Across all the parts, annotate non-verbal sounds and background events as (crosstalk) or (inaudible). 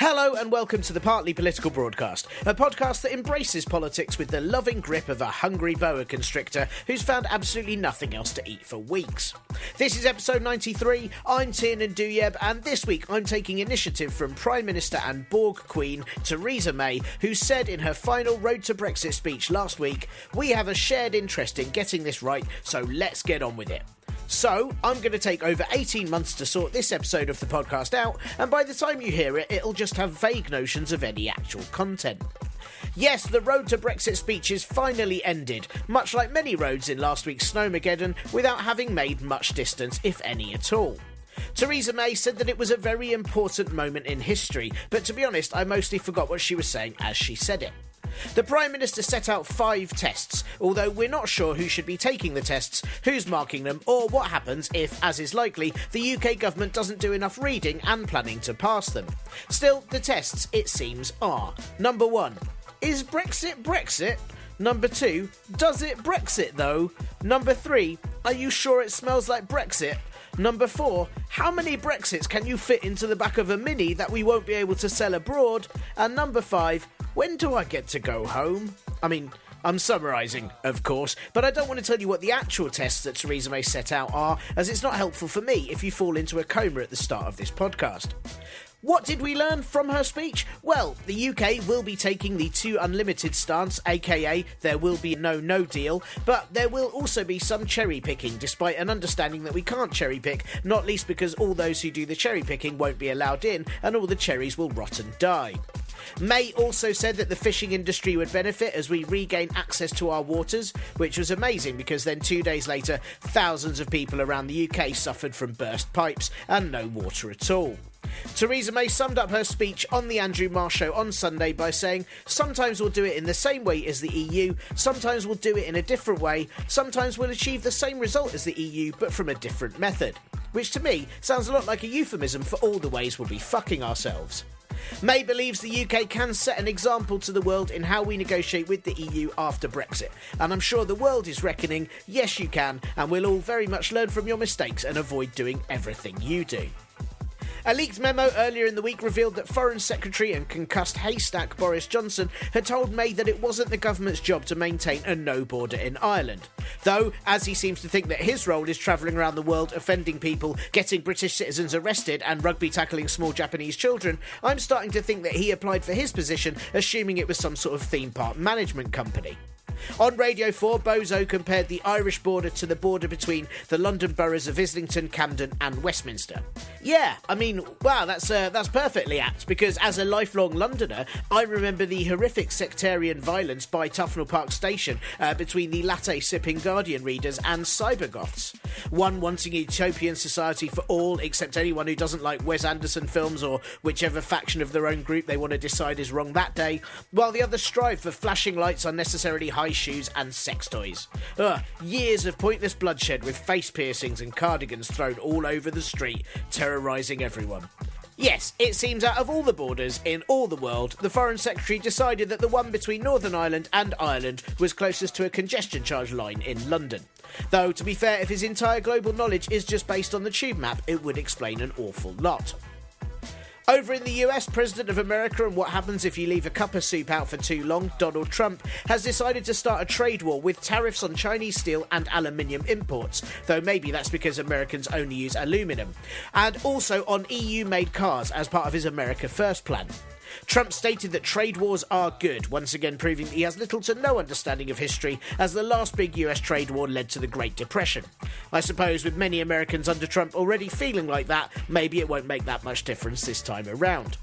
Hello and welcome to the Partly Political Broadcast, a podcast that embraces politics with the loving grip of a hungry boa constrictor who's found absolutely nothing else to eat for weeks. This is episode 93. I'm Tiernan Douieb, and this week I'm taking initiative from Prime Minister and Borg Queen Theresa May, who said in her final Road to Brexit speech last week, We have a shared interest in getting this right, so let's get on with it. So, I'm going to take over 18 months to sort this episode of the podcast out, and by the time you hear it, it'll just have vague notions of any actual content. Yes, the road to Brexit speech is finally ended, much like many roads in last week's Snowmageddon, without having made much distance, if any at all. Theresa May said that it was a very important moment in history, but to be honest, I mostly forgot what she was saying as she said it. The Prime Minister set out five tests, although we're not sure who should be taking the tests, who's marking them, or what happens if, as is likely, the UK government doesn't do enough reading and planning to pass them. Still, the tests, it seems, are Number one, is Brexit Brexit? Number two, does it Brexit though? Number three, are you sure it smells like Brexit? Number four, how many Brexits can you fit into the back of a Mini that we won't be able to sell abroad? And number five, when do I get to go home? I mean, I'm summarising, of course, but I don't want to tell you what the actual tests that Theresa May set out are, as it's not helpful for me if you fall into a coma at the start of this podcast. What did we learn from her speech? Well, the UK will be taking the two unlimited stance, aka there will be no no deal, but there will also be some cherry picking, despite an understanding that we can't cherry pick, not least because all those who do the cherry picking won't be allowed in and all the cherries will rot and die. May also said that the fishing industry would benefit as we regain access to our waters, which was amazing because then two days later, thousands of people around the UK suffered from burst pipes and no water at all. Theresa May summed up her speech on the Andrew Marr show on Sunday by saying, Sometimes we'll do it in the same way as the EU, sometimes we'll do it in a different way, sometimes we'll achieve the same result as the EU but from a different method. Which to me sounds a lot like a euphemism for all the ways we'll be fucking ourselves. May believes the UK can set an example to the world in how we negotiate with the EU after Brexit, and I'm sure the world is reckoning, yes, you can, and we'll all very much learn from your mistakes and avoid doing everything you do. A leaked memo earlier in the week revealed that Foreign Secretary and concussed haystack Boris Johnson had told May that it wasn't the government's job to maintain a no border in Ireland. Though, as he seems to think that his role is travelling around the world offending people, getting British citizens arrested, and rugby tackling small Japanese children, I'm starting to think that he applied for his position assuming it was some sort of theme park management company. On Radio 4, Bozo compared the Irish border to the border between the London boroughs of Islington, Camden, and Westminster. Yeah, I mean, wow, that's uh, that's perfectly apt because as a lifelong Londoner, I remember the horrific sectarian violence by Tufnell Park Station uh, between the latte sipping Guardian readers and cybergoths. One wanting utopian society for all except anyone who doesn't like Wes Anderson films or whichever faction of their own group they want to decide is wrong that day, while the others strive for flashing lights, unnecessarily high shoes, and sex toys. Ugh, years of pointless bloodshed with face piercings and cardigans thrown all over the street, terrorising everyone. Yes, it seems out of all the borders in all the world, the Foreign Secretary decided that the one between Northern Ireland and Ireland was closest to a congestion charge line in London. Though, to be fair, if his entire global knowledge is just based on the tube map, it would explain an awful lot. Over in the US, President of America and what happens if you leave a cup of soup out for too long, Donald Trump has decided to start a trade war with tariffs on Chinese steel and aluminium imports, though maybe that's because Americans only use aluminium, and also on EU made cars as part of his America First plan. Trump stated that trade wars are good, once again proving that he has little to no understanding of history, as the last big US trade war led to the Great Depression. I suppose with many Americans under Trump already feeling like that, maybe it won't make that much difference this time around.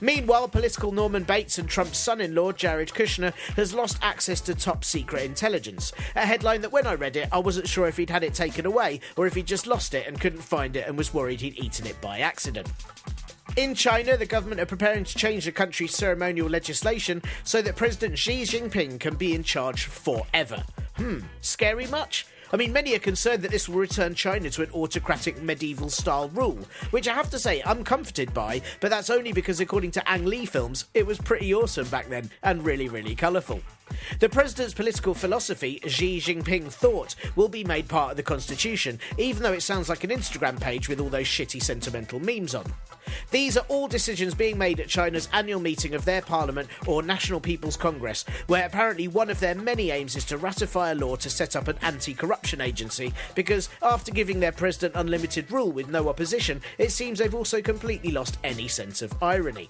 Meanwhile, political Norman Bates and Trump's son in law, Jared Kushner, has lost access to top secret intelligence. A headline that when I read it, I wasn't sure if he'd had it taken away or if he'd just lost it and couldn't find it and was worried he'd eaten it by accident. In China, the government are preparing to change the country's ceremonial legislation so that President Xi Jinping can be in charge forever. Hmm, scary much? I mean, many are concerned that this will return China to an autocratic medieval style rule, which I have to say I'm comforted by, but that's only because, according to Ang Lee films, it was pretty awesome back then and really, really colourful. The president's political philosophy, Xi Jinping thought, will be made part of the constitution, even though it sounds like an Instagram page with all those shitty sentimental memes on. These are all decisions being made at China's annual meeting of their parliament or National People's Congress, where apparently one of their many aims is to ratify a law to set up an anti corruption agency, because after giving their president unlimited rule with no opposition, it seems they've also completely lost any sense of irony.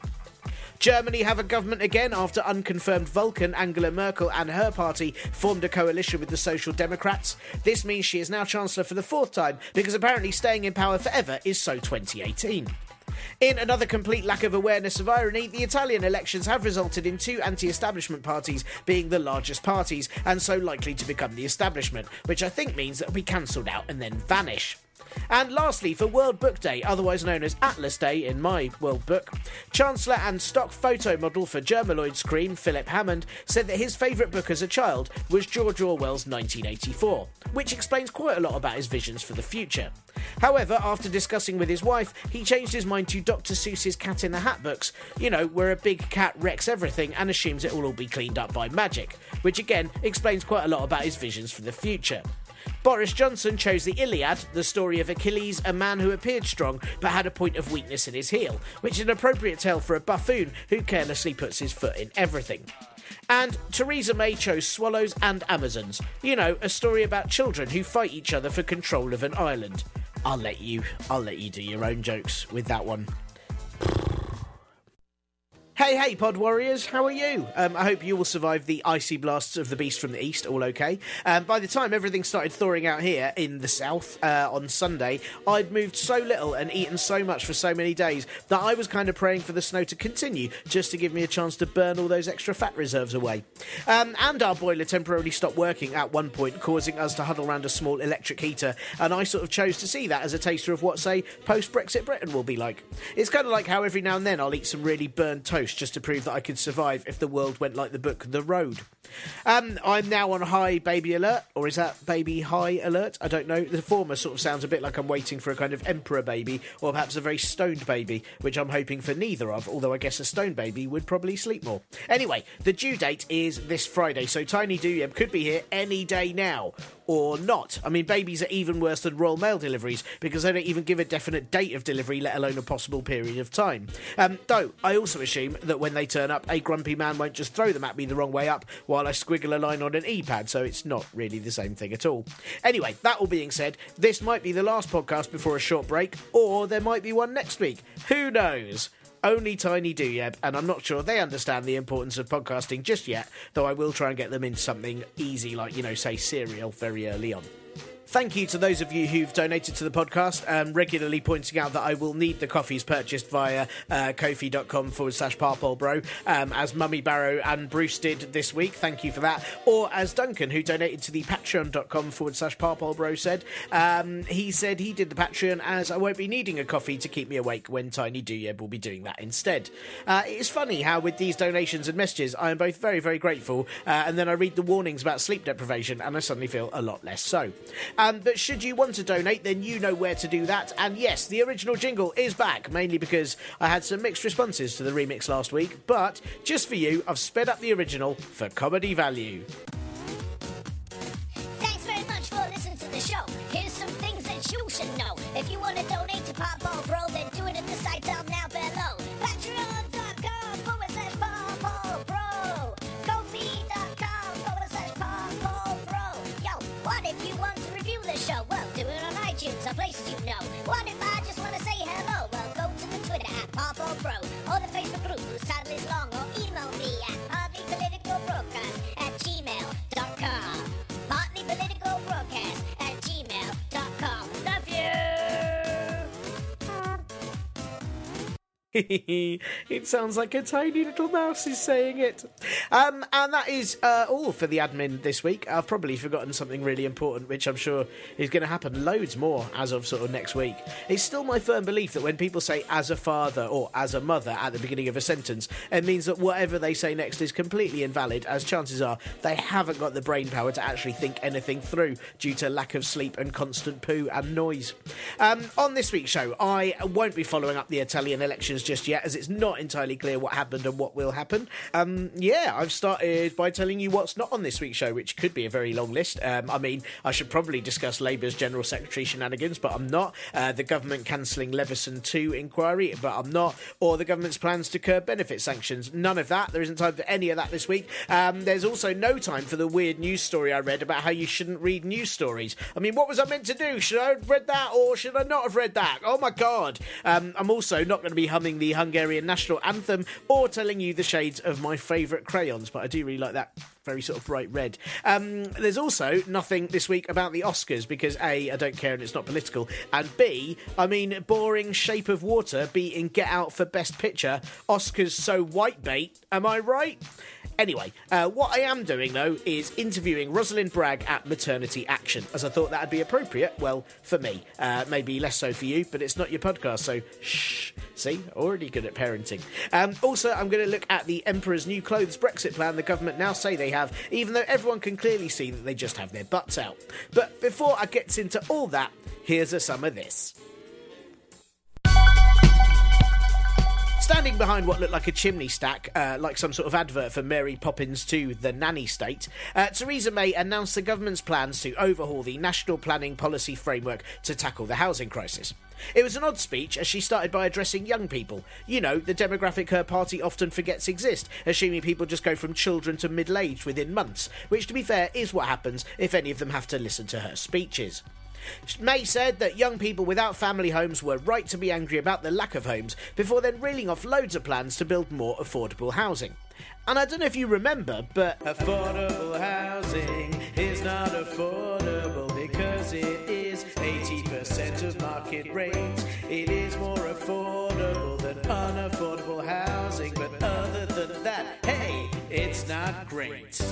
Germany have a government again after unconfirmed Vulcan Angela Merkel and her party formed a coalition with the Social Democrats. This means she is now Chancellor for the fourth time because apparently staying in power forever is so 2018. In another complete lack of awareness of irony, the Italian elections have resulted in two anti establishment parties being the largest parties and so likely to become the establishment, which I think means that will be cancelled out and then vanish. And lastly, for World Book Day, otherwise known as Atlas Day in my World Book, Chancellor and stock photo model for Germoloids cream, Philip Hammond, said that his favourite book as a child was George Orwell's 1984, which explains quite a lot about his visions for the future. However, after discussing with his wife, he changed his mind to Dr. Seuss's Cat in the Hat books, you know, where a big cat wrecks everything and assumes it will all be cleaned up by magic, which again explains quite a lot about his visions for the future. Boris Johnson chose the Iliad, the story of Achilles, a man who appeared strong but had a point of weakness in his heel, which is an appropriate tale for a buffoon who carelessly puts his foot in everything. And Theresa May chose Swallows and Amazons. You know, a story about children who fight each other for control of an island. I'll let you I'll let you do your own jokes with that one. Hey, hey, Pod Warriors, how are you? Um, I hope you will survive the icy blasts of the beast from the east, all okay. Um, by the time everything started thawing out here in the south uh, on Sunday, I'd moved so little and eaten so much for so many days that I was kind of praying for the snow to continue just to give me a chance to burn all those extra fat reserves away. Um, and our boiler temporarily stopped working at one point, causing us to huddle around a small electric heater, and I sort of chose to see that as a taster of what, say, post Brexit Britain will be like. It's kind of like how every now and then I'll eat some really burnt toast just to prove that I could survive if the world went like the book The Road. Um, I'm now on high baby alert, or is that baby high alert? I don't know. The former sort of sounds a bit like I'm waiting for a kind of emperor baby, or perhaps a very stoned baby, which I'm hoping for neither of, although I guess a stoned baby would probably sleep more. Anyway, the due date is this Friday, so Tiny Douieb could be here any day now or not. I mean, babies are even worse than Royal Mail deliveries because they don't even give a definite date of delivery, let alone a possible period of time. Um, though, I also assume that when they turn up, a grumpy man won't just throw them at me the wrong way up while I squiggle a line on an e-pad, so it's not really the same thing at all. Anyway, that all being said, this might be the last podcast before a short break, or there might be one next week. Who knows? Only Tiny Douieb, and I'm not sure they understand the importance of podcasting just yet, though I will try and get them into something easy like, you know, say cereal very early on. Thank you to those of you who've donated to the podcast, um, regularly pointing out that I will need the coffees purchased via uh, ko-fi.com forward slash bro, um, as Mummy Barrow and Bruce did this week. Thank you for that. Or as Duncan, who donated to the patreon.com forward slash bro, said, um, he said he did the Patreon as I won't be needing a coffee to keep me awake when Tiny Douieb will be doing that instead. Uh, it's funny how with these donations and messages, I am both very, very grateful, uh, and then I read the warnings about sleep deprivation and I suddenly feel a lot less so. Um, but should you want to donate, then you know where to do that. And yes, the original jingle is back, mainly because I had some mixed responses to the remix last week. But just for you, I've sped up the original for comedy value. It sounds like a tiny little mouse is saying it. Um, and that is uh, all for the admin this week. I've probably forgotten something really important, which I'm sure is going to happen loads more as of sort of next week. It's still my firm belief that when people say as a father or as a mother at the beginning of a sentence, it means that whatever they say next is completely invalid, as chances are they haven't got the brain power to actually think anything through due to lack of sleep and constant poo and noise. Um, on this week's show, I won't be following up the Italian elections just yet, as it's not entirely clear what happened and what will happen. Um, yeah, I've started by telling you what's not on this week's show, which could be a very long list. Um, I mean, I should probably discuss Labour's General Secretary shenanigans, but I'm not. Uh, the government cancelling Leveson 2 inquiry, but I'm not. Or the government's plans to curb benefit sanctions. None of that. There isn't time for any of that this week. Um, there's also no time for the weird news story I read about how you shouldn't read news stories. I mean, what was I meant to do? Should I have read that or should I not have read that? Oh my god. Um, I'm also not going to be humming the Hungarian national anthem or telling you the shades of my favourite crayons, but I do really like that very sort of bright red. Um, there's also nothing this week about the Oscars because A, I don't care and it's not political, and B, I mean, boring Shape of Water beating Get Out for Best Picture, Oscars so white bait, am I right? Anyway, uh, what I am doing though is interviewing Rosalind Bragg at Maternity Action, as I thought that'd be appropriate. Well, for me, uh, maybe less so for you, but it's not your podcast, so shh. See, already good at parenting. Um, also, I'm going to look at the Emperor's new clothes Brexit plan the government now say they have, even though everyone can clearly see that they just have their butts out. But before I get into all that, here's a sum of this. Standing behind what looked like a chimney stack, uh, like some sort of advert for Mary Poppins 2, the nanny state, uh, Theresa May announced the government's plans to overhaul the national planning policy framework to tackle the housing crisis. It was an odd speech as she started by addressing young people. You know, the demographic her party often forgets exist, assuming people just go from children to middle aged within months, which, to be fair, is what happens if any of them have to listen to her speeches. May said that young people without family homes were right to be angry about the lack of homes before then reeling off loads of plans to build more affordable housing. And I don't know if you remember, but affordable housing is not affordable because it is 80% of market rate. It is more affordable than unaffordable housing, but other than that, hey, it's not great.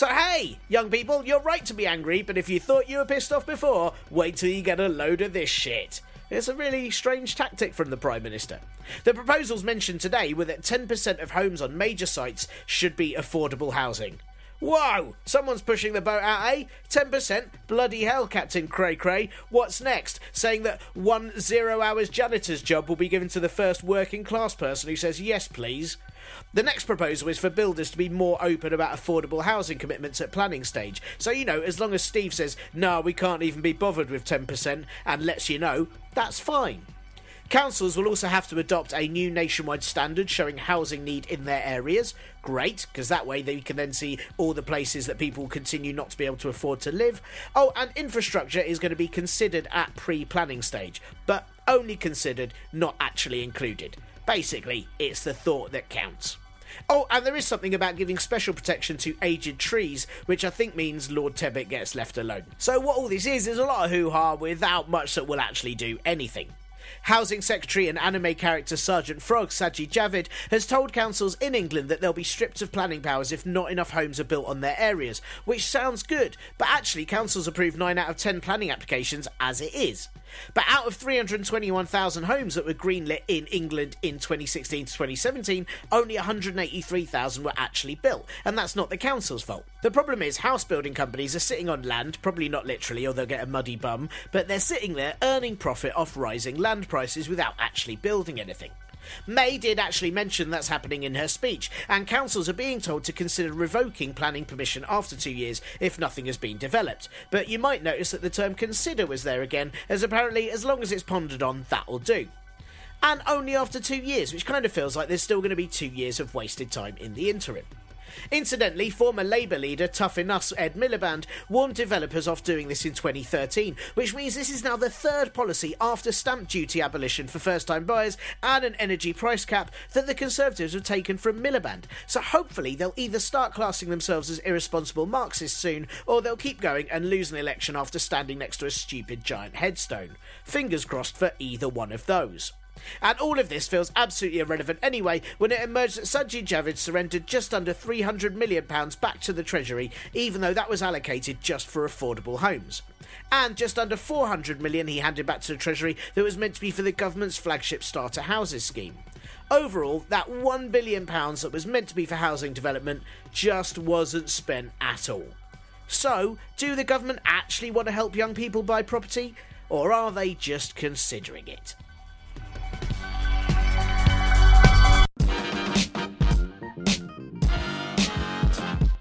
So, hey, young people, you're right to be angry, but if you thought you were pissed off before, wait till you get a load of this shit. It's a really strange tactic from the Prime Minister. The proposals mentioned today were that 10% of homes on major sites should be affordable housing. Whoa! Someone's pushing the boat out, eh? 10%? Bloody hell, Captain Cray Cray. What's next? Saying that one zero hours janitor's job will be given to the first working class person who says yes, please. The next proposal is for builders to be more open about affordable housing commitments at planning stage. So, you know, as long as Steve says, no, we can't even be bothered with 10% and lets you know, that's fine. Councils will also have to adopt a new nationwide standard showing housing need in their areas. Great, because that way they can then see all the places that people continue not to be able to afford to live. Oh, and infrastructure is going to be considered at pre planning stage, but only considered, not actually included. Basically, it's the thought that counts. Oh, and there is something about giving special protection to aged trees, which I think means Lord Tebbit gets left alone. So, what all this is, is a lot of hoo ha without much that will actually do anything. Housing Secretary and anime character Sergeant Frog, Sajid Javid, has told councils in England that they'll be stripped of planning powers if not enough homes are built on their areas, which sounds good, but actually, councils approve 9 out of 10 planning applications as it is. But out of 321,000 homes that were greenlit in England in 2016 to 2017, only 183,000 were actually built, and that's not the council's fault. The problem is, house building companies are sitting on land, probably not literally, or they'll get a muddy bum, but they're sitting there earning profit off rising land prices without actually building anything. May did actually mention that's happening in her speech, and councils are being told to consider revoking planning permission after two years if nothing has been developed. But you might notice that the term consider was there again, as apparently as long as it's pondered on, that'll do. And only after two years, which kind of feels like there's still going to be two years of wasted time in the interim. Incidentally, former Labour leader Tough Us Ed Miliband warned developers off doing this in 2013, which means this is now the third policy after stamp duty abolition for first time buyers and an energy price cap that the Conservatives have taken from Miliband. So hopefully they'll either start classing themselves as irresponsible Marxists soon, or they'll keep going and lose an election after standing next to a stupid giant headstone. Fingers crossed for either one of those. And all of this feels absolutely irrelevant anyway when it emerged that Sajid Javid surrendered just under £300 million back to the Treasury, even though that was allocated just for affordable homes. And just under 400 million he handed back to the Treasury that was meant to be for the government's flagship starter houses scheme. Overall, that £1 billion that was meant to be for housing development just wasn't spent at all. So, do the government actually want to help young people buy property? Or are they just considering it?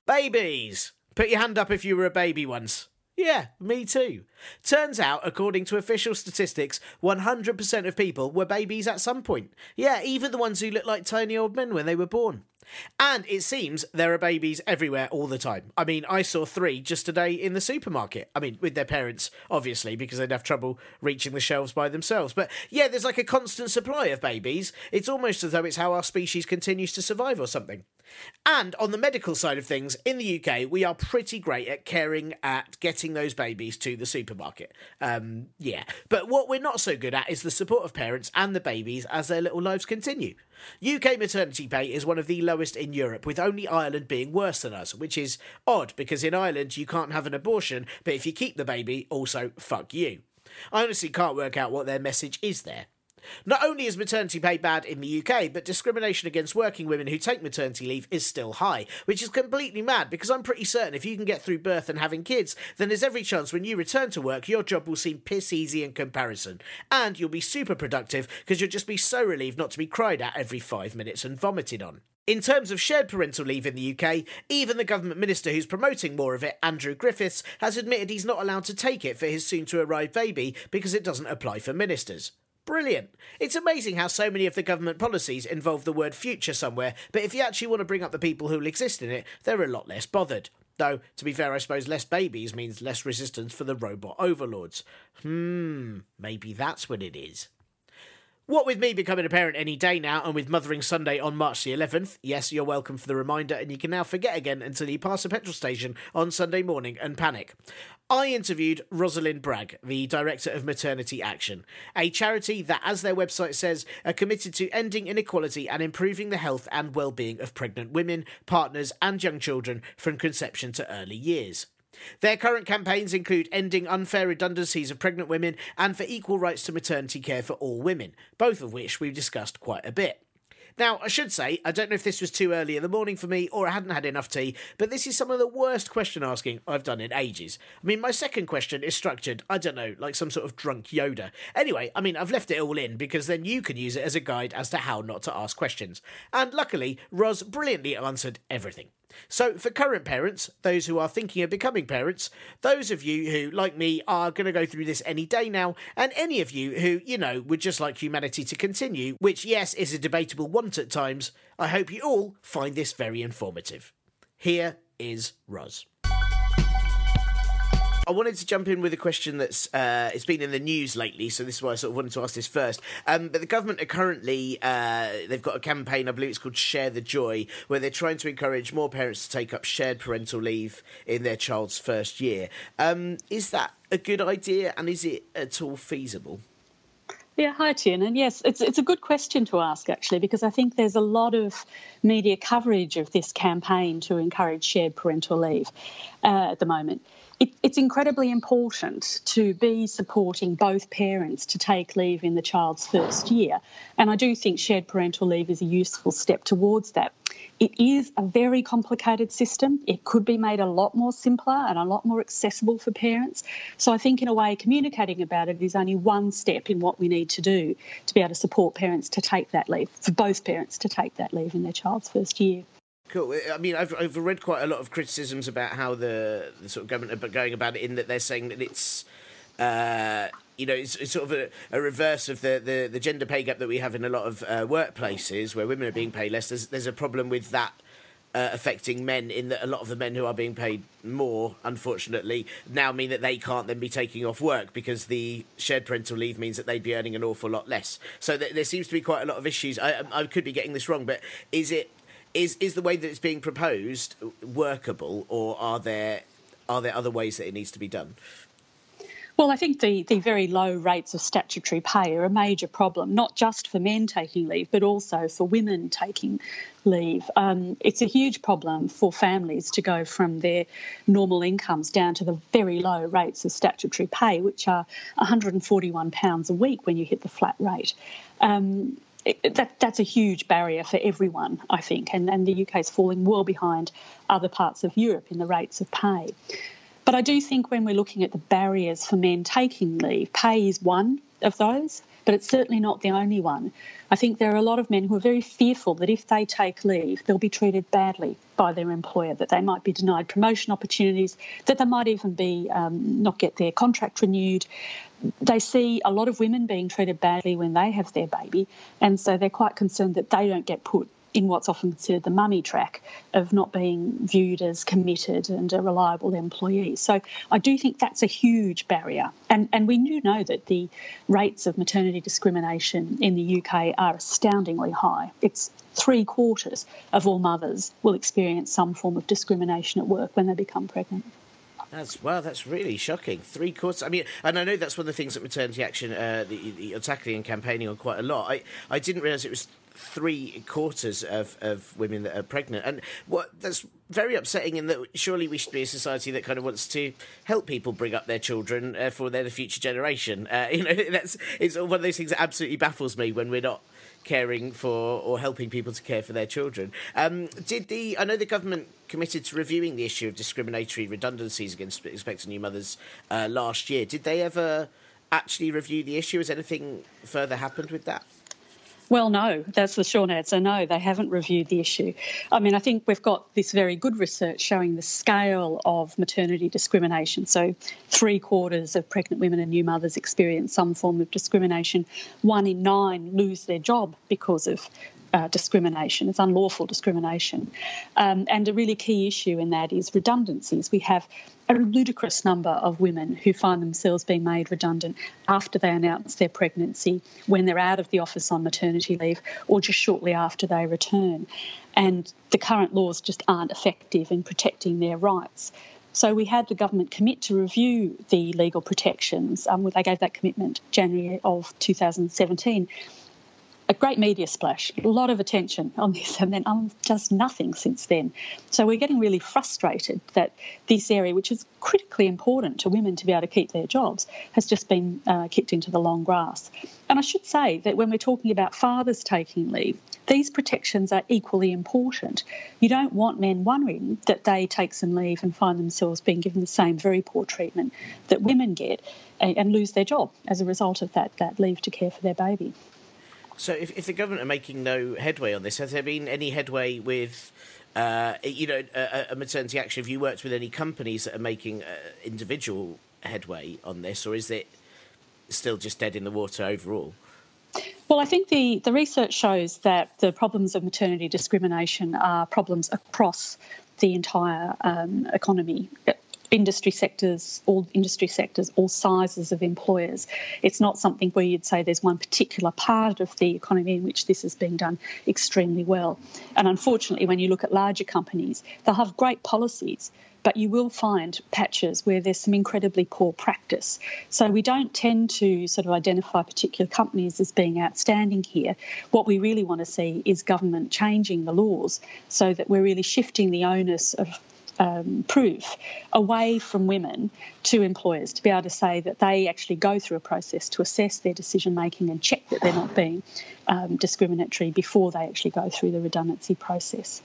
Babies! Put your hand up if you were a baby once. Yeah, me too. Turns out, according to official statistics, 100% of people were babies at some point. Yeah, even the ones who looked like tiny old men when they were born. And it seems there are babies everywhere all the time. I mean, I saw three just today in the supermarket. I mean, with their parents, obviously, because they'd have trouble reaching the shelves by themselves. But yeah, there's like a constant supply of babies. It's almost as though it's how our species continues to survive or something. And on the medical side of things, in the UK, we are pretty great at caring at getting those babies to the supermarket. Um, yeah. But what we're not so good at is the support of parents and the babies as their little lives continue. UK maternity pay is one of the lowest in Europe, with only Ireland being worse than us, which is odd because in Ireland you can't have an abortion, but if you keep the baby, also fuck you. I honestly can't work out what their message is there. Not only is maternity pay bad in the UK, but discrimination against working women who take maternity leave is still high, which is completely mad because I'm pretty certain if you can get through birth and having kids, then there's every chance when you return to work, your job will seem piss easy in comparison. And you'll be super productive because you'll just be so relieved not to be cried at every five minutes and vomited on. In terms of shared parental leave in the UK, even the government minister who's promoting more of it, Andrew Griffiths, has admitted he's not allowed to take it for his soon to arrive baby because it doesn't apply for ministers. Brilliant. It's amazing how so many of the government policies involve the word future somewhere, but if you actually want to bring up the people who'll exist in it, they're a lot less bothered. Though, to be fair, I suppose less babies means less resistance for the robot overlords. Hmm, maybe that's what it is. What with me becoming a parent any day now, and with Mothering Sunday on March the 11th, yes, you're welcome for the reminder, and you can now forget again until you pass a petrol station on Sunday morning and panic. I interviewed Rosalind Bragg, the director of Maternity Action, a charity that, as their website says, are committed to ending inequality and improving the health and well-being of pregnant women, partners, and young children from conception to early years. Their current campaigns include ending unfair redundancies of pregnant women and for equal rights to maternity care for all women, both of which we've discussed quite a bit. Now, I should say, I don't know if this was too early in the morning for me or I hadn't had enough tea, but this is some of the worst question asking I've done in ages. I mean, my second question is structured, I don't know, like some sort of drunk Yoda. Anyway, I mean, I've left it all in because then you can use it as a guide as to how not to ask questions. And luckily, Roz brilliantly answered everything. So, for current parents, those who are thinking of becoming parents, those of you who, like me, are going to go through this any day now, and any of you who, you know, would just like humanity to continue, which, yes, is a debatable want at times, I hope you all find this very informative. Here is Ros. I wanted to jump in with a question that's uh, it's been in the news lately, so this is why I sort of wanted to ask this first. Um, but the government are currently uh, they've got a campaign, I believe it's called Share the Joy, where they're trying to encourage more parents to take up shared parental leave in their child's first year. Um, is that a good idea, and is it at all feasible? Yeah, hi, Tien. And yes, it's, it's a good question to ask, actually, because I think there's a lot of media coverage of this campaign to encourage shared parental leave uh, at the moment it, it's incredibly important to be supporting both parents to take leave in the child's first year. And I do think shared parental leave is a useful step towards that. It is a very complicated system. It could be made a lot more simpler and a lot more accessible for parents. So I think, in a way, communicating about it is only one step in what we need to do to be able to support parents to take that leave, for both parents to take that leave in their child's first year. Cool. I mean, I've, I've read quite a lot of criticisms about how the, the sort of government are going about it, in that they're saying that it's, uh, you know, it's, it's sort of a, a, reverse of the, the, the, gender pay gap that we have in a lot of uh, workplaces where women are being paid less. There's, there's a problem with that uh, affecting men in that a lot of the men who are being paid more, unfortunately, now mean that they can't then be taking off work because the shared parental leave means that they'd be earning an awful lot less. So th- there seems to be quite a lot of issues. I, I could be getting this wrong, but is it is is the way that it's being proposed workable, or are there are there other ways that it needs to be done? Well, I think the, the very low rates of statutory pay are a major problem, not just for men taking leave, but also for women taking leave. Um, it's a huge problem for families to go from their normal incomes down to the very low rates of statutory pay, which are £141 a week when you hit the flat rate. Um, it, that, that's a huge barrier for everyone, I think, and, and the UK is falling well behind other parts of Europe in the rates of pay. But I do think when we're looking at the barriers for men taking leave, pay is one of those, but it's certainly not the only one. I think there are a lot of men who are very fearful that if they take leave, they'll be treated badly by their employer, that they might be denied promotion opportunities, that they might even be um, not get their contract renewed. They see a lot of women being treated badly when they have their baby, and so they're quite concerned that they don't get put in what's often considered the mummy track of not being viewed as committed and a reliable employee. So I do think that's a huge barrier. And, and we do know that the rates of maternity discrimination in the UK are astoundingly high. It's three quarters of all mothers will experience some form of discrimination at work when they become pregnant. That's wow. That's really shocking. Three quarters. I mean, and I know that's one of the things that Maternity Action uh, are tackling and campaigning on quite a lot. I, I didn't realise it was three quarters of, of women that are pregnant. And what that's very upsetting in that surely we should be a society that kind of wants to help people bring up their children uh, for their the future generation. Uh, (laughs) you know, that's it's one of those things that absolutely baffles me when we're not caring for or helping people to care for their children. Um, did the I know the government committed to reviewing the issue of discriminatory redundancies against expectant new mothers uh, last year. Did they ever actually review the issue? Has anything further happened with that? Well, no, that's the short answer. No, they haven't reviewed the issue. I mean, I think we've got this very good research showing the scale of maternity discrimination. So, three quarters of pregnant women and new mothers experience some form of discrimination. One in nine lose their job because of uh, discrimination. It's unlawful discrimination. Um, and a really key issue in that is redundancies. We have a ludicrous number of women who find themselves being made redundant after they announce their pregnancy, when they're out of the office on maternity leave, or just shortly after they return. And the current laws just aren't effective in protecting their rights. So we had the government commit to review the legal protections. Um, they gave that commitment January of 2017 a great media splash, a lot of attention on this, and then um, just nothing since then. So we're getting really frustrated that this area, which is critically important to women to be able to keep their jobs, has just been uh, kicked into the long grass. And I should say that when we're talking about fathers taking leave, these protections are equally important. You don't want men wondering that they take some leave and find themselves being given the same very poor treatment that women get and, and lose their job as a result of that, that leave to care for their baby. So, if, if the government are making no headway on this, has there been any headway with, uh, you know, a, a, maternity action? Have you worked with any companies that are making uh, individual headway on this, or is it still just dead in the water overall? Well, I think the, the research shows that the problems of maternity discrimination are problems across the entire um, economy industry sectors, all industry sectors, all sizes of employers. It's not something where you'd say there's one particular part of the economy in which this is being done extremely well. And unfortunately, when you look at larger companies, they'll have great policies, but you will find patches where there's some incredibly poor practice. So we don't tend to sort of identify particular companies as being outstanding here. What we really want to see is government changing the laws so that we're really shifting the onus of um, proof away from women to employers to be able to say that they actually go through a process to assess their decision making and check that they're not being um, discriminatory before they actually go through the redundancy process.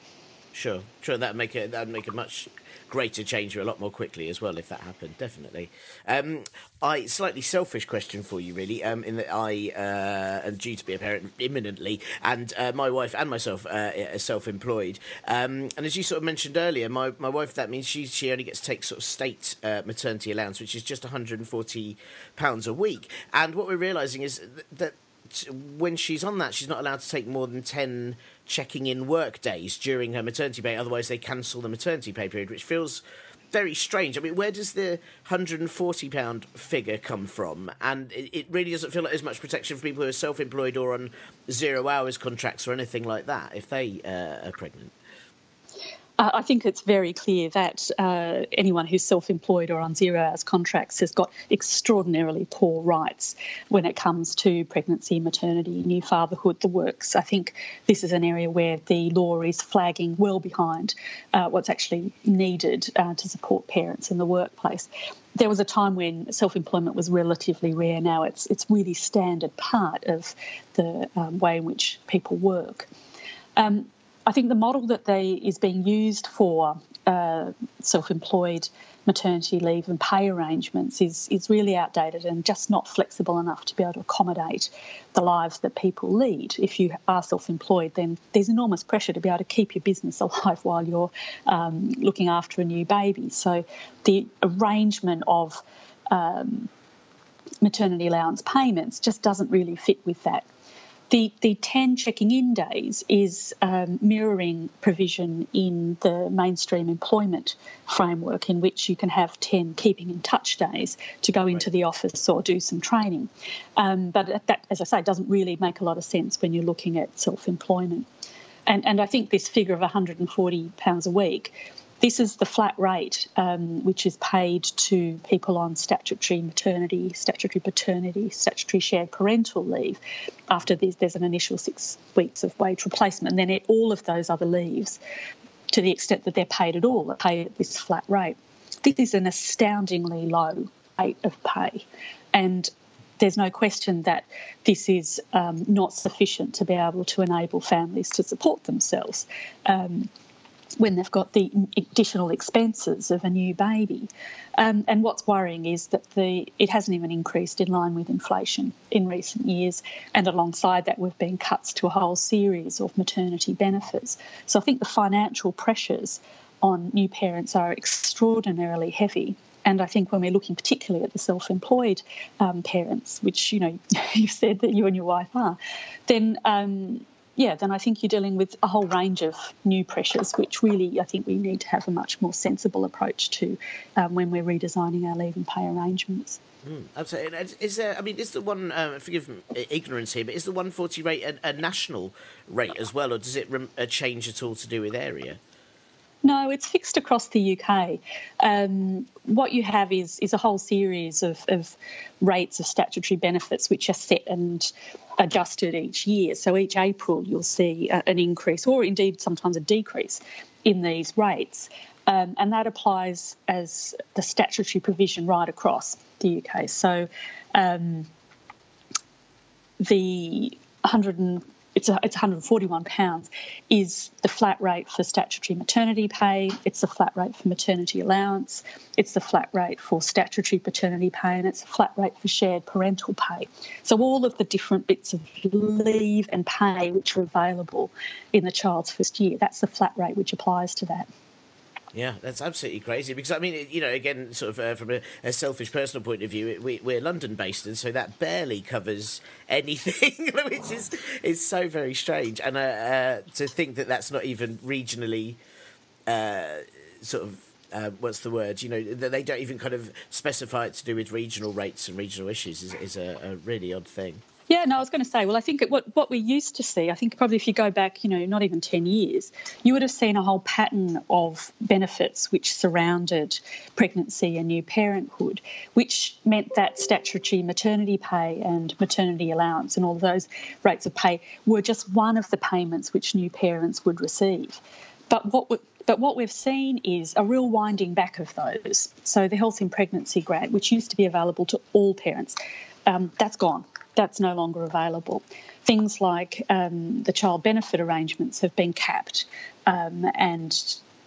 Sure, sure. That'd make it. That'd make a much greater change a lot more quickly as well if that happened. Definitely. Um, I slightly selfish question for you, really. Um, in that I uh, am due to be a parent imminently, and uh, my wife and myself uh, are self-employed. Um, and as you sort of mentioned earlier, my, my wife that means she she only gets to take sort of state uh, maternity allowance, which is just 140 pounds a week. And what we're realizing is that when she's on that, she's not allowed to take more than 10 checking in work days during her maternity pay. Otherwise, they cancel the maternity pay period, which feels very strange. I mean, where does the £140 figure come from? And it, really doesn't feel like there's much protection for people who are self employed or on zero hours contracts or anything like that if they uh, are pregnant. Uh, I think it's very clear that uh, anyone who's self employed or on zero hours contracts has got extraordinarily poor rights when it comes to pregnancy, maternity, new fatherhood, the works. I think this is an area where the law is flagging well behind uh, what's actually needed uh, to support parents in the workplace. There was a time when self employment was relatively rare. Now it's, it's really standard part of the um, way in which people work. Um, I think the model that they is being used for uh, self-employed maternity leave and pay arrangements is is really outdated and just not flexible enough to be able to accommodate the lives that people lead. If you are self-employed, then there's enormous pressure to be able to keep your business (laughs) alive while you're um, looking after a new baby. So the arrangement of um, maternity allowance payments just doesn't really fit with that the, the 10 checking in days is um, mirroring provision in the mainstream employment framework, in which you can have 10 keeping in touch days to go into the office or do some training. Um, but that, as I say, doesn't really make a lot of sense when you're looking at self employment. And, and I think this figure of £140 a week this is the flat rate um, which is paid to people on statutory maternity, statutory paternity, statutory shared parental leave after there's, there's an initial six weeks of wage replacement. And then it, all of those other leaves, to the extent that they're paid at all, are paid at this flat rate. This is an astoundingly low rate of pay. And there's no question that this is um, not sufficient to be able to enable families to support themselves. Um, when they've got the additional expenses of a new baby. Um, and what's worrying is that the it hasn't even increased in line with inflation in recent years. And alongside that, we've been cuts to a whole series of maternity benefits. So I think the financial pressures on new parents are extraordinarily heavy. And I think when we're looking particularly at the self-employed um, parents, which you know (laughs) you said that you and your wife are, then um, yeah, then I think you're dealing with a whole range of new pressures, which really I think we need to have a much more sensible approach to um, when we're redesigning our leave and pay arrangements. Mm, absolutely. Is there? I mean, is the one? Uh, forgive ignorance here, but is the 140 rate a, a national rate as well, or does it rem- change at all to do with area? No, it's fixed across the UK. Um, what you have is is a whole series of, of rates of statutory benefits which are set and adjusted each year. So each April you'll see a, an increase, or indeed sometimes a decrease, in these rates. Um, and that applies as the statutory provision right across the UK. So um, the 100 it's a, it's 141 pounds is the flat rate for statutory maternity pay. It's the flat rate for maternity allowance. It's the flat rate for statutory paternity pay, and it's a flat rate for shared parental pay. So all of the different bits of leave and pay which are available in the child's first year, that's the flat rate which applies to that. Yeah, that's absolutely crazy because I mean, you know, again, sort of uh, from a, a, selfish personal point of view, we, are London based, and so that barely covers anything, (laughs) which is is so very strange. And uh, uh, to think that that's not even regionally uh, sort of uh, what's the word? You know, that they don't even kind of specify it to do with regional rates and regional issues is, is a, a really odd thing. Yeah, no, I was going to say, well, I think what, what we used to see, I think probably if you go back, you know, not even 10 years, you would have seen a whole pattern of benefits which surrounded pregnancy and new parenthood, which meant that statutory maternity pay and maternity allowance and all those rates of pay were just one of the payments which new parents would receive. But what but what we've seen is a real winding back of those. So the health in pregnancy grant, which used to be available to all parents, um, that's gone that's no longer available. Things like um, the child benefit arrangements have been capped, um, and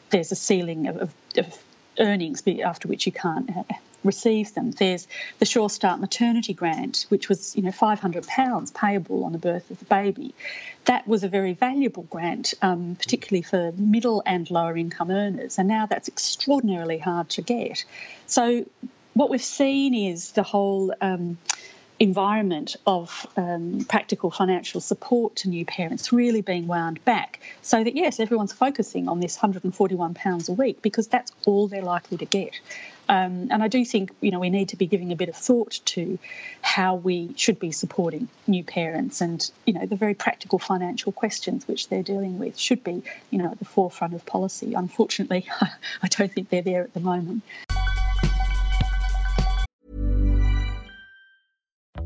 there's a ceiling of, of, of, earnings after which you can't uh, receive them. There's the Sure Start maternity grant, which was you know £500 payable on the birth of the baby. That was a very valuable grant, um, particularly for middle and lower income earners, and now that's extraordinarily hard to get. So what we've seen is the whole um, environment of um, practical financial support to new parents really being wound back so that yes everyone's focusing on this £141 a week because that's all they're likely to get um, and I do think you know we need to be giving a bit of thought to how we should be supporting new parents, and you know the very practical financial questions which they're dealing with should be you know at the forefront of policy. Unfortunately, (laughs) I don't think they're there at the moment.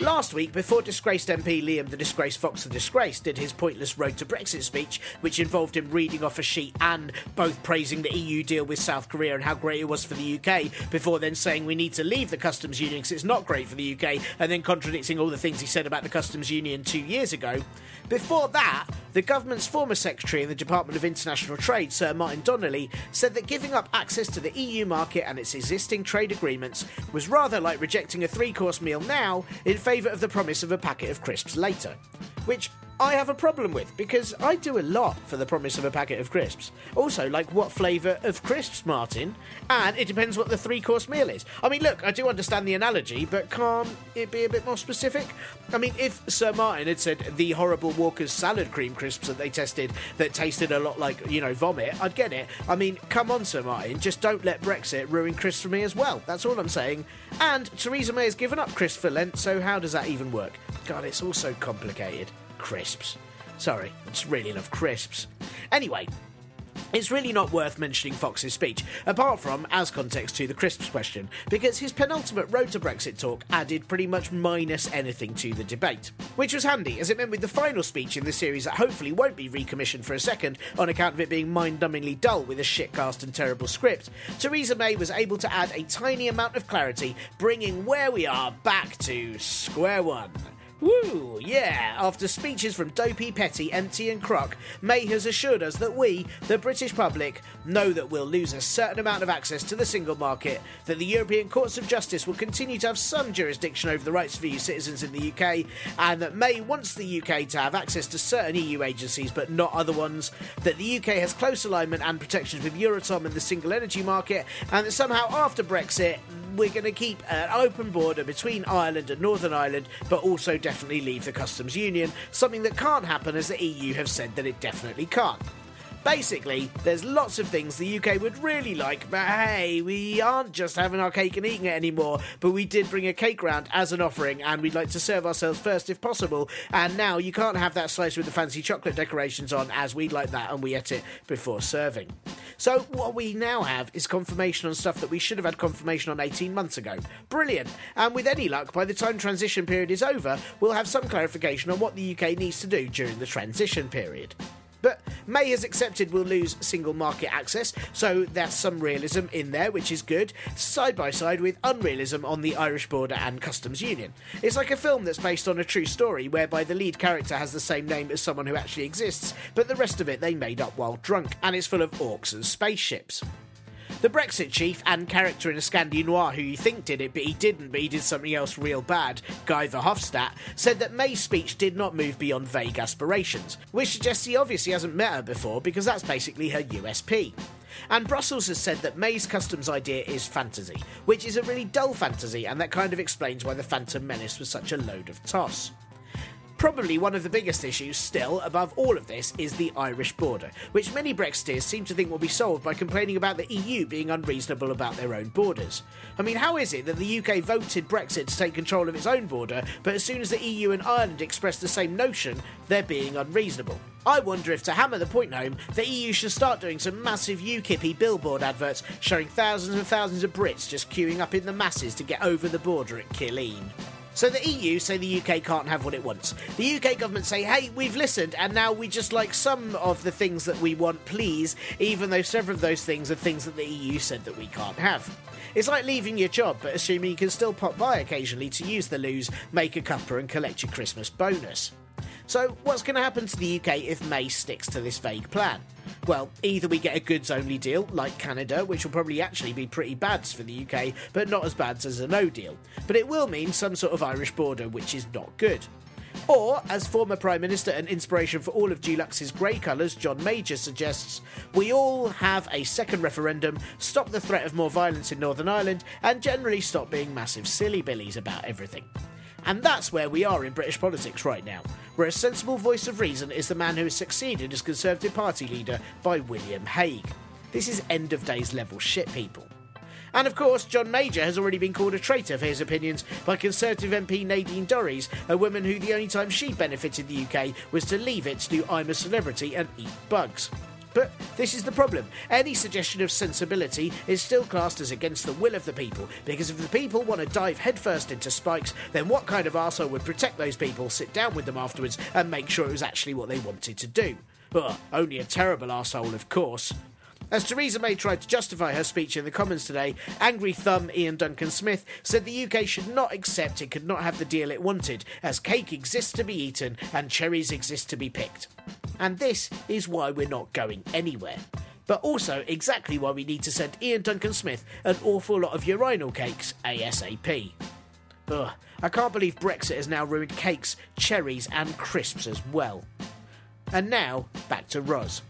Last week, before disgraced MP Liam the Disgraced Fox the Disgrace did his pointless Road to Brexit speech, which involved him reading off a sheet and both praising the EU deal with South Korea and how great it was for the UK, before then saying we need to leave the customs union because it's not great for the UK, and then contradicting all the things he said about the customs union two years ago. Before that, the government's former secretary in the Department of International Trade, Sir Martin Donnelly, said that giving up access to the EU market and its existing trade agreements was rather like rejecting a three course meal now in favour of the promise of a packet of crisps later. Which I have a problem with because I do a lot for the promise of a packet of crisps. Also, like what flavour of crisps, Martin? And it depends what the three course meal is. I mean, look, I do understand the analogy, but can't it be a bit more specific? I mean, if Sir Martin had said the horrible Walker's salad cream crisps that they tested that tasted a lot like, you know, vomit, I'd get it. I mean, come on, Sir Martin, just don't let Brexit ruin crisps for me as well. That's all I'm saying. And Theresa May has given up crisps for Lent, so how does that even work? God, it's all so complicated crisps. Sorry, I just really love crisps. Anyway, it's really not worth mentioning Fox's speech, apart from as context to the crisps question, because his penultimate Road to Brexit talk added pretty much minus anything to the debate. Which was handy, as it meant with the final speech in the series that hopefully won't be recommissioned for a second on account of it being mind numbingly dull with a shit cast and terrible script, Theresa May was able to add a tiny amount of clarity, bringing where we are back to square one. Woo, yeah. After speeches from Dopey, Petty, Empty, and Croc, May has assured us that we, the British public, know that we'll lose a certain amount of access to the single market, that the European Courts of Justice will continue to have some jurisdiction over the rights of EU citizens in the UK, and that May wants the UK to have access to certain EU agencies but not other ones, that the UK has close alignment and protections with Euratom and the single energy market, and that somehow after Brexit, we're going to keep an open border between Ireland and Northern Ireland, but also definitely leave the customs union, something that can't happen as the EU have said that it definitely can't. Basically, there's lots of things the UK would really like, but hey, we aren't just having our cake and eating it anymore. But we did bring a cake round as an offering, and we'd like to serve ourselves first if possible. And now you can't have that slice with the fancy chocolate decorations on, as we'd like that, and we ate it before serving. So, what we now have is confirmation on stuff that we should have had confirmation on 18 months ago. Brilliant! And with any luck, by the time transition period is over, we'll have some clarification on what the UK needs to do during the transition period. But May has accepted we'll lose single market access, so there's some realism in there, which is good, side by side with unrealism on the Irish border and customs union. It's like a film that's based on a true story, whereby the lead character has the same name as someone who actually exists, but the rest of it they made up while drunk, and it's full of orcs and spaceships. The Brexit chief and character in a Scandi Noir who you think did it, but he didn't, but he did something else real bad, Guy Verhofstadt, said that May's speech did not move beyond vague aspirations, which suggests he obviously hasn't met her before because that's basically her USP. And Brussels has said that May's customs idea is fantasy, which is a really dull fantasy, and that kind of explains why the Phantom Menace was such a load of toss. Probably one of the biggest issues, still, above all of this, is the Irish border, which many Brexiteers seem to think will be solved by complaining about the EU being unreasonable about their own borders. I mean, how is it that the UK voted Brexit to take control of its own border, but as soon as the EU and Ireland express the same notion, they're being unreasonable? I wonder if, to hammer the point home, the EU should start doing some massive UKIP billboard adverts showing thousands and thousands of Brits just queuing up in the masses to get over the border at Killeen. So the EU say the UK can't have what it wants. The UK government say, hey, we've listened and now we just like some of the things that we want, please, even though several of those things are things that the EU said that we can't have. It's like leaving your job, but assuming you can still pop by occasionally to use the loos, make a cuppa, and collect your Christmas bonus. So, what's going to happen to the UK if May sticks to this vague plan? Well, either we get a goods only deal, like Canada, which will probably actually be pretty bad for the UK, but not as bad as a no deal. But it will mean some sort of Irish border, which is not good. Or, as former Prime Minister and inspiration for all of Dulux's grey colours, John Major suggests, we all have a second referendum, stop the threat of more violence in Northern Ireland, and generally stop being massive silly billies about everything. And that's where we are in British politics right now, where a sensible voice of reason is the man who has succeeded as Conservative Party leader by William Hague. This is end of days level shit, people. And of course, John Major has already been called a traitor for his opinions by Conservative MP Nadine Dorries, a woman who the only time she benefited the UK was to leave it to do I'm a Celebrity and eat bugs. But this is the problem. Any suggestion of sensibility is still classed as against the will of the people, because if the people want to dive headfirst into spikes, then what kind of arsehole would protect those people, sit down with them afterwards, and make sure it was actually what they wanted to do? Ugh, only a terrible arsehole, of course. As Theresa May tried to justify her speech in the Commons today, angry thumb Iain Duncan Smith said the UK should not accept it could not have the deal it wanted, as cake exists to be eaten and cherries exist to be picked. And this is why we're not going anywhere. But also exactly why we need to send Iain Duncan Smith an awful lot of urinal cakes ASAP. Ugh, I can't believe Brexit has now ruined cakes, cherries, and crisps as well. And now, back to Ros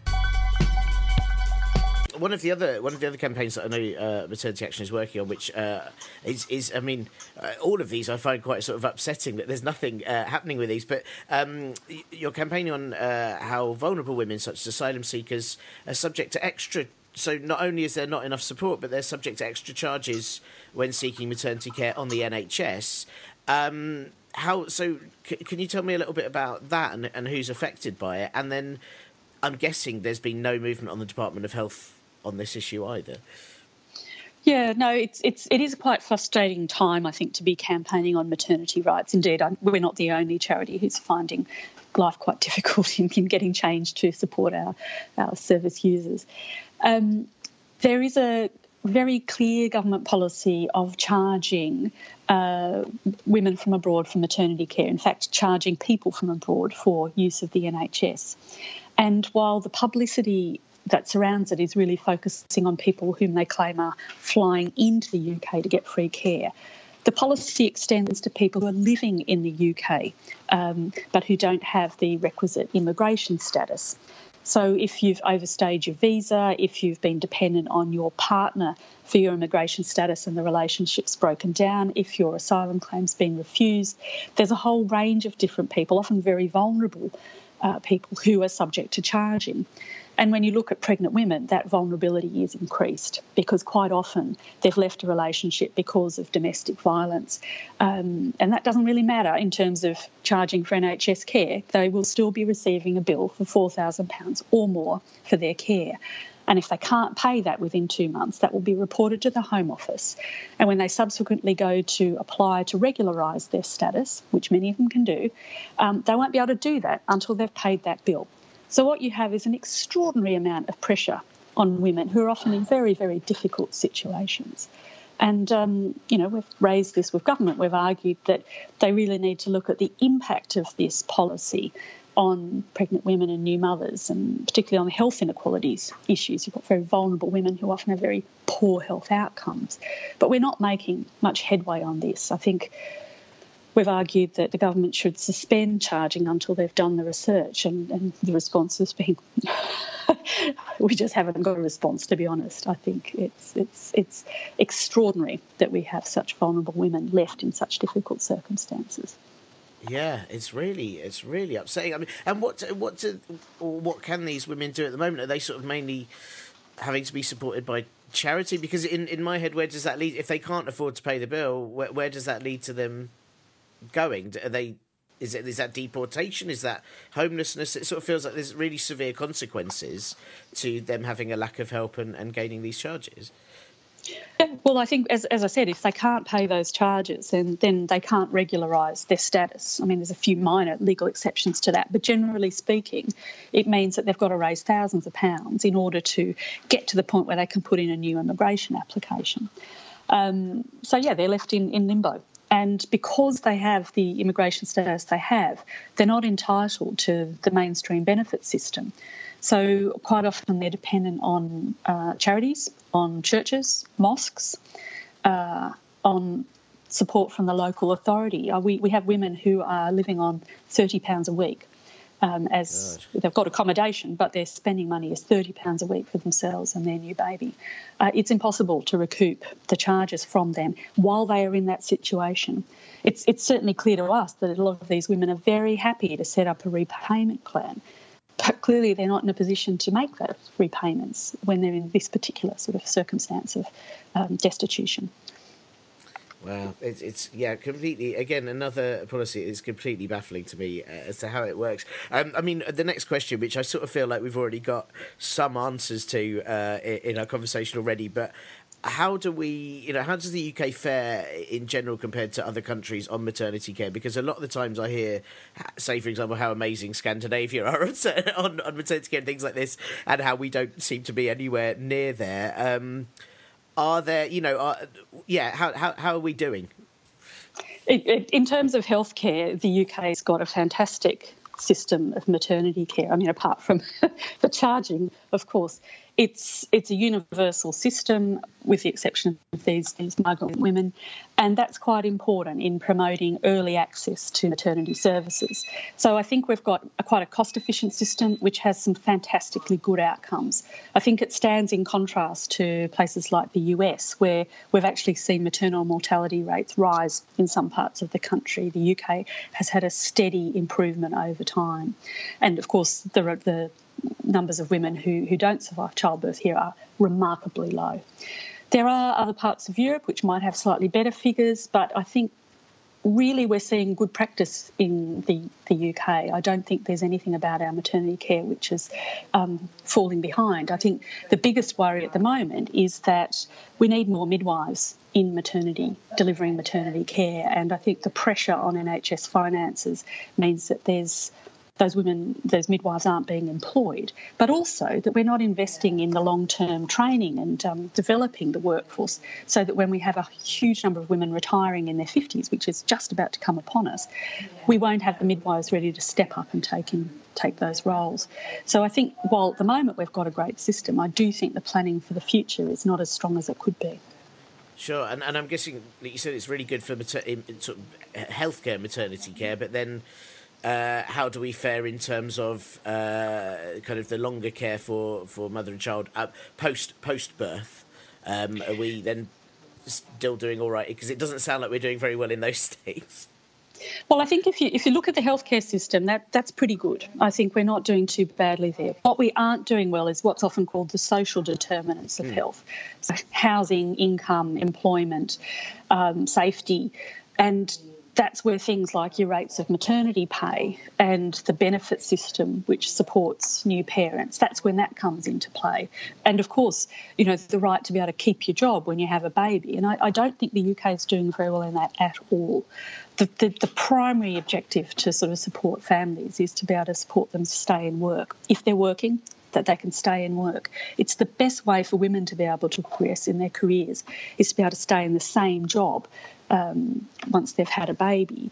one of the other one of the other campaigns that I know uh, Maternity Action is working on, which uh, is is I mean, uh, all of these I find quite sort of upsetting that there's nothing uh, happening with these. But um, you're campaigning on uh, how vulnerable women, such as asylum seekers, are subject to extra. So not only is there not enough support, but they're subject to extra charges when seeking maternity care on the NHS. Um, how so? C- can you tell me a little bit about that and, and who's affected by it? And then I'm guessing there's been no movement on the Department of Health on this issue either. Yeah, no, it's it's it is a quite frustrating time I think to be campaigning on maternity rights. Indeed, I, we're not the only charity who's finding life quite (laughs) difficult in, in getting change to support our our service users. Um, there is a very clear government policy of charging uh, women from abroad for maternity care, in fact, charging people from abroad for use of the NHS. And while the publicity that surrounds it is really focusing on people whom they claim are flying into the UK to get free care. The policy extends to people who are living in the UK um, but who don't have the requisite immigration status. So, if you've overstayed your visa, if you've been dependent on your partner for your immigration status and the relationship's broken down, if your asylum claim's been refused, there's a whole range of different people, often very vulnerable uh, people, who are subject to charging. And when you look at pregnant women, that vulnerability is increased because quite often they've left a relationship because of domestic violence. Um, and that doesn't really matter in terms of charging for NHS care. They will still be receiving a bill for £4,000 or more for their care. And if they can't pay that within two months, that will be reported to the Home Office. And when they subsequently go to apply to regularise their status, which many of them can do, um, they won't be able to do that until they've paid that bill. So, what you have is an extraordinary amount of pressure on women who are often in very, very difficult situations. And, um, you know, we've raised this with government. We've argued that they really need to look at the impact of this policy on pregnant women and new mothers, and particularly on the health inequalities issues. You've got very vulnerable women who often have very poor health outcomes. But we're not making much headway on this. I think We've argued that the government should suspend charging until they've done the research, and, and the response has been (laughs) we just haven't got a response. To be honest, I think it's it's it's extraordinary that we have such vulnerable women left in such difficult circumstances. Yeah, it's really it's really upsetting. I mean, and what what do, what can these women do at the moment? Are they sort of mainly having to be supported by charity? Because in in my head, where does that lead? If they can't afford to pay the bill, where, where does that lead to them going? Are they? Is it is that deportation? Is that homelessness? It sort of feels like there's really severe consequences to them having a lack of help and, and gaining these charges. Yeah, well, I think, as, as I said, if they can't pay those charges, then, then they can't regularise their status. I mean, there's a few minor legal exceptions to that, but generally speaking, it means that they've got to raise thousands of pounds in order to get to the point where they can put in a new immigration application. Um, so, yeah, they're left in, in limbo. And because they have the immigration status they have, they're not entitled to the mainstream benefit system. So, quite often they're dependent on uh, charities, on churches, mosques, uh, on support from the local authority. Uh, we, we have women who are living on £30 a week um, as they've got accommodation, but they're spending money as thirty pounds a week for themselves and their new baby. Uh, it's impossible to recoup the charges from them while they are in that situation. It's it's certainly clear to us that a lot of these women are very happy to set up a repayment plan. But clearly, they're not in a position to make those repayments when they're in this particular sort of circumstance of um, destitution. Wow, it's it's yeah, completely. Again, another policy is completely baffling to me uh, as to how it works. Um, I mean, the next question, which I sort of feel like we've already got some answers to uh, in our conversation already, but how do we, you know, how does the UK fare in general compared to other countries on maternity care? Because a lot of the times I hear, say, for example, how amazing Scandinavia (laughs) are on, on maternity care and things like this, and how we don't seem to be anywhere near there. Um, are there, you know, are, yeah, how, how, how are we doing? in terms of healthcare, the UK's got a fantastic system of maternity care. I mean, apart from (laughs) the charging, of course, it's it's a universal system, with the exception of these these migrant women, and that's quite important in promoting early access to maternity services. So I think we've got a, quite a cost efficient system which has some fantastically good outcomes. I think it stands in contrast to places like the US, where we've actually seen maternal mortality rates rise in some parts of the country. The UK has had a steady improvement over time, and of course the the numbers of women who, who don't survive childbirth here are remarkably low. There are other parts of Europe which might have slightly better figures, but I think really we're seeing good practice in the, the UK. I don't think there's anything about our maternity care which is um, falling behind. I think the biggest worry at the moment is that we need more midwives in maternity, delivering maternity care, and I think the pressure on NHS finances means that there's those women, those midwives aren't being employed, but also that we're not investing in the long term training and um, developing the workforce so that when we have a huge number of women retiring in their 50s, which is just about to come upon us, we won't have the midwives ready to step up and take, in, take those roles. So I think while at the moment we've got a great system, I do think the planning for the future is not as strong as it could be. Sure, and, and I'm guessing, like you said, it's really good for mater- in, in sort of healthcare, maternity care, but then uh, how do we fare in terms of uh, kind of the longer care for, for mother and child uh, post post birth? Um, are we then still doing all right? Because it doesn't sound like we're doing very well in those (laughs) states. Well, I think if you if you look at the healthcare system, that that's pretty good. I think we're not doing too badly there. What we aren't doing well is what's often called the social determinants of mm. health, so housing, income, employment, um, safety, and that's where things like your rates of maternity pay and the benefit system, which supports new parents, that's when that comes into play. And of course, you know, the right to be able to keep your job when you have a baby. And I, I don't think the UK is doing very well in that at all. The, the, the, primary objective to sort of support families is to be able to support them to stay in work. If they're working, that they can stay in work. It's the best way for women to be able to progress in their careers is to be able to stay in the same job um, once they've had a baby.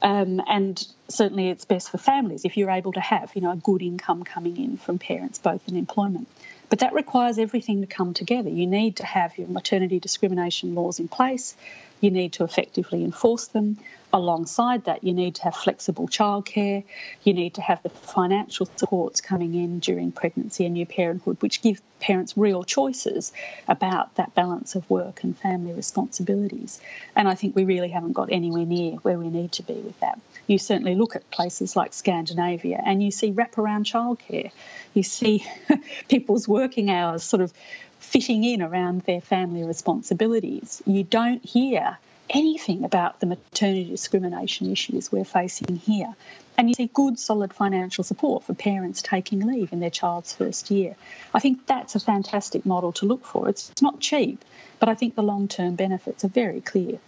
Um, and certainly it's best for families if you're able to have, you know, a good income coming in from parents, both in employment. But that requires everything to come together. You need to have your maternity discrimination laws in place. You need to effectively enforce them. Alongside that, you need to have flexible childcare. You need to have the financial supports coming in during pregnancy and new parenthood, which give parents real choices about that balance of work and family responsibilities. And I think we really haven't got anywhere near where we need to be with that. You certainly look at places like Scandinavia and you see wraparound childcare. You see (laughs) people's working hours sort of fitting in around their family responsibilities. You don't hear anything about the maternity discrimination issues we're facing here. And you see good, solid financial support for parents taking leave in their child's first year. I think that's a fantastic model to look for. It's, not cheap, but I think the long term benefits are very clear.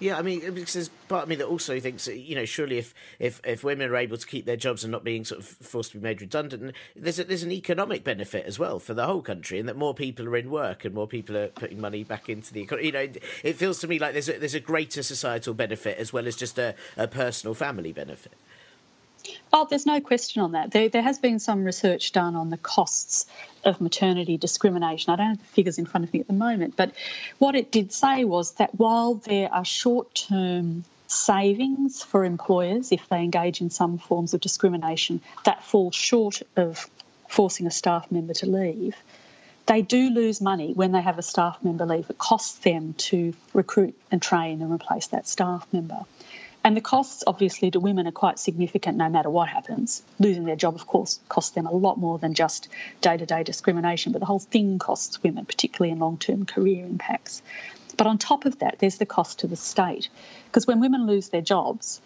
Yeah, I mean, because there's part of me that also thinks, you know, surely if, if, if women are able to keep their jobs and not being sort of forced to be made redundant, there's a, there's an economic benefit as well for the whole country, and that more people are in work and more people are putting money back into the economy. You know, it feels to me like there's a, there's a greater societal benefit as well as just a, a personal family benefit. Oh, there's no question on that. There, there has been some research done on the costs of maternity discrimination. I don't have the figures in front of me at the moment, but what it did say was that while there are short term savings for employers if they engage in some forms of discrimination that fall short of forcing a staff member to leave, they do lose money when they have a staff member leave. It costs them to recruit and train and replace that staff member. And the costs, obviously, to women are quite significant no matter what happens. Losing their job, of course, costs them a lot more than just day to day discrimination, but the whole thing costs women, particularly in long term career impacts. But on top of that, there's the cost to the state. Because when women lose their jobs,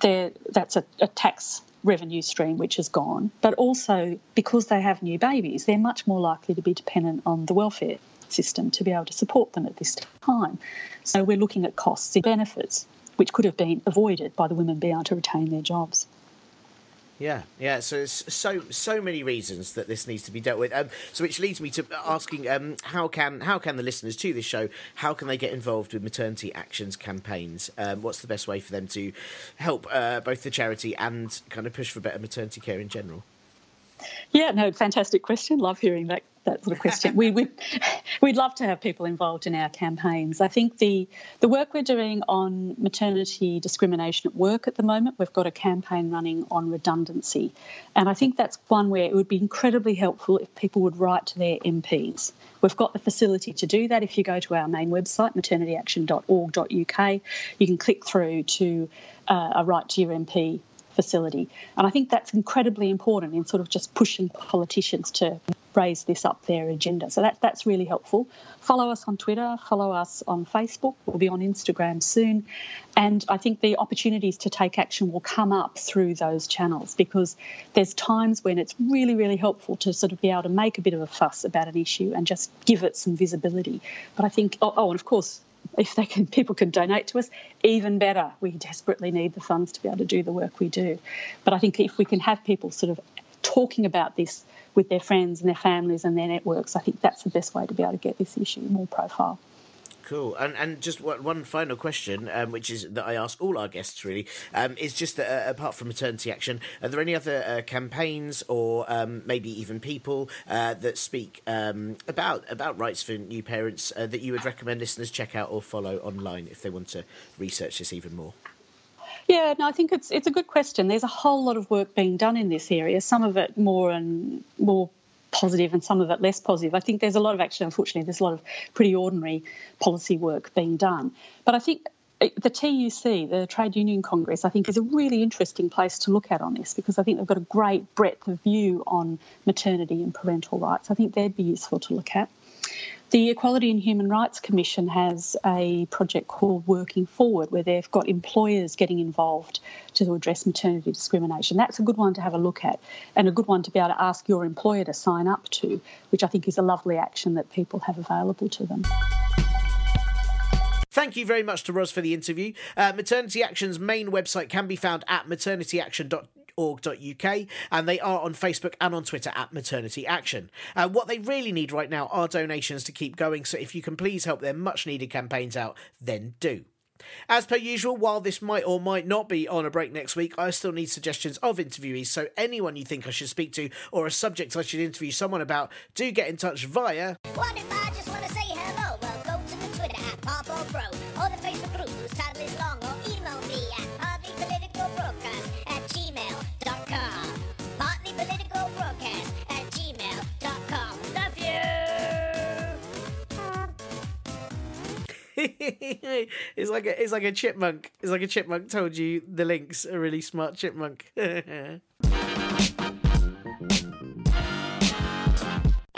that's a, a tax revenue stream which is gone. But also, because they have new babies, they're much more likely to be dependent on the welfare system to be able to support them at this time. So we're looking at costs and benefits which could have been avoided by the women being able to retain their jobs. Yeah, yeah. So there's so so many reasons that this needs to be dealt with. Um, so which leads me to asking, um, how can how can the listeners to this show how can they get involved with maternity actions campaigns? Um, what's the best way for them to help uh, both the charity and kind of push for better maternity care in general? Yeah, no, fantastic question. Love hearing that that sort of question. we would we'd love to have people involved in our campaigns. I think the the work we're doing on maternity discrimination at work at the moment, we've got a campaign running on redundancy, and I think that's one where it would be incredibly helpful if people would write to their MPs. We've got the facility to do that. If you go to our main website, maternityaction.org.uk, you can click through to uh, a write to your MP facility. And I think that's incredibly important in sort of just pushing politicians to raise this up their agenda. So that, that's really helpful. Follow us on Twitter, follow us on Facebook. We'll be on Instagram soon. And I think the opportunities to take action will come up through those channels because there's times when it's really, really helpful to sort of be able to make a bit of a fuss about an issue and just give it some visibility. But I think, oh, oh and of course, if they can, people can donate to us, even better. We desperately need the funds to be able to do the work we do. But I think if we can have people sort of talking about this with their friends and their families and their networks, I think that's the best way to be able to get this issue more profile. Cool. And and just one final question, um, which is that I ask all our guests really, um, is just that uh, apart from maternity action, are there any other uh, campaigns or um, maybe even people uh, that speak um, about about rights for new parents uh, that you would recommend listeners check out or follow online if they want to research this even more? Yeah, no, I think it's it's a good question. There's a whole lot of work being done in this area. Some of it more and more positive and some of it less positive. I think there's a lot of actually, unfortunately, there's a lot of pretty ordinary policy work being done. But I think uh, the TUC, the Trade Union Congress, I think is a really interesting place to look at on this because I think they've got a great breadth of view on maternity and parental rights. I think they'd be useful to look at. The Equality and Human Rights Commission has a project called Working Forward, where they've got employers getting involved to address maternity discrimination. That's a good one to have a look at, and a good one to be able to ask your employer to sign up to, which I think is a lovely action that people have available to them. Thank you very much to Ros for the interview. Uh, Maternity Action's main website can be found at maternityaction.com org.uk and they are on Facebook and on Twitter at Maternity Action. Uh, what they really need right now are donations to keep going, so if you can please help their much needed campaigns out, then do. As per usual, while this might or might not be on a break next week, I still need suggestions of interviewees, so anyone you think I should speak to or a subject I should interview someone about, do get in touch via. What it's like a it's like a chipmunk. It's like a chipmunk told you the links. A really smart chipmunk. (laughs)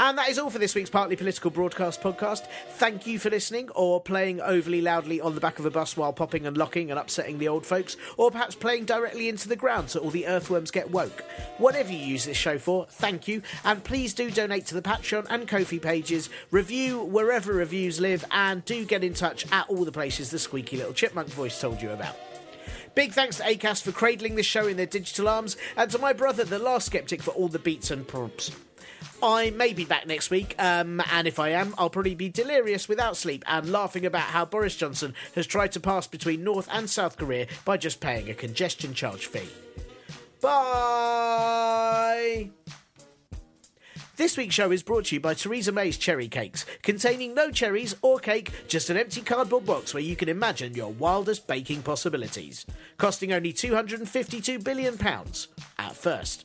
And that is all for this week's Partly Political Broadcast podcast. Thank you for listening, or playing overly loudly on the back of a bus while popping and locking and upsetting the old folks, or perhaps playing directly into the ground so all the earthworms get woke. Whatever you use this show for, thank you, and please do donate to the Patreon and Ko-fi pages, review wherever reviews live, and do get in touch at all the places the squeaky little chipmunk voice told you about. Big thanks to ACAST for cradling this show in their digital arms, and to my brother, the last skeptic, for all the beats and prompts. I may be back next week, um, and if I am, I'll probably be delirious without sleep and laughing about how Boris Johnson has tried to pass between North and South Korea by just paying a congestion charge fee. Bye! This week's show is brought to you by Theresa May's Cherry Cakes, containing no cherries or cake, just an empty cardboard box where you can imagine your wildest baking possibilities. Costing only £252 billion at first.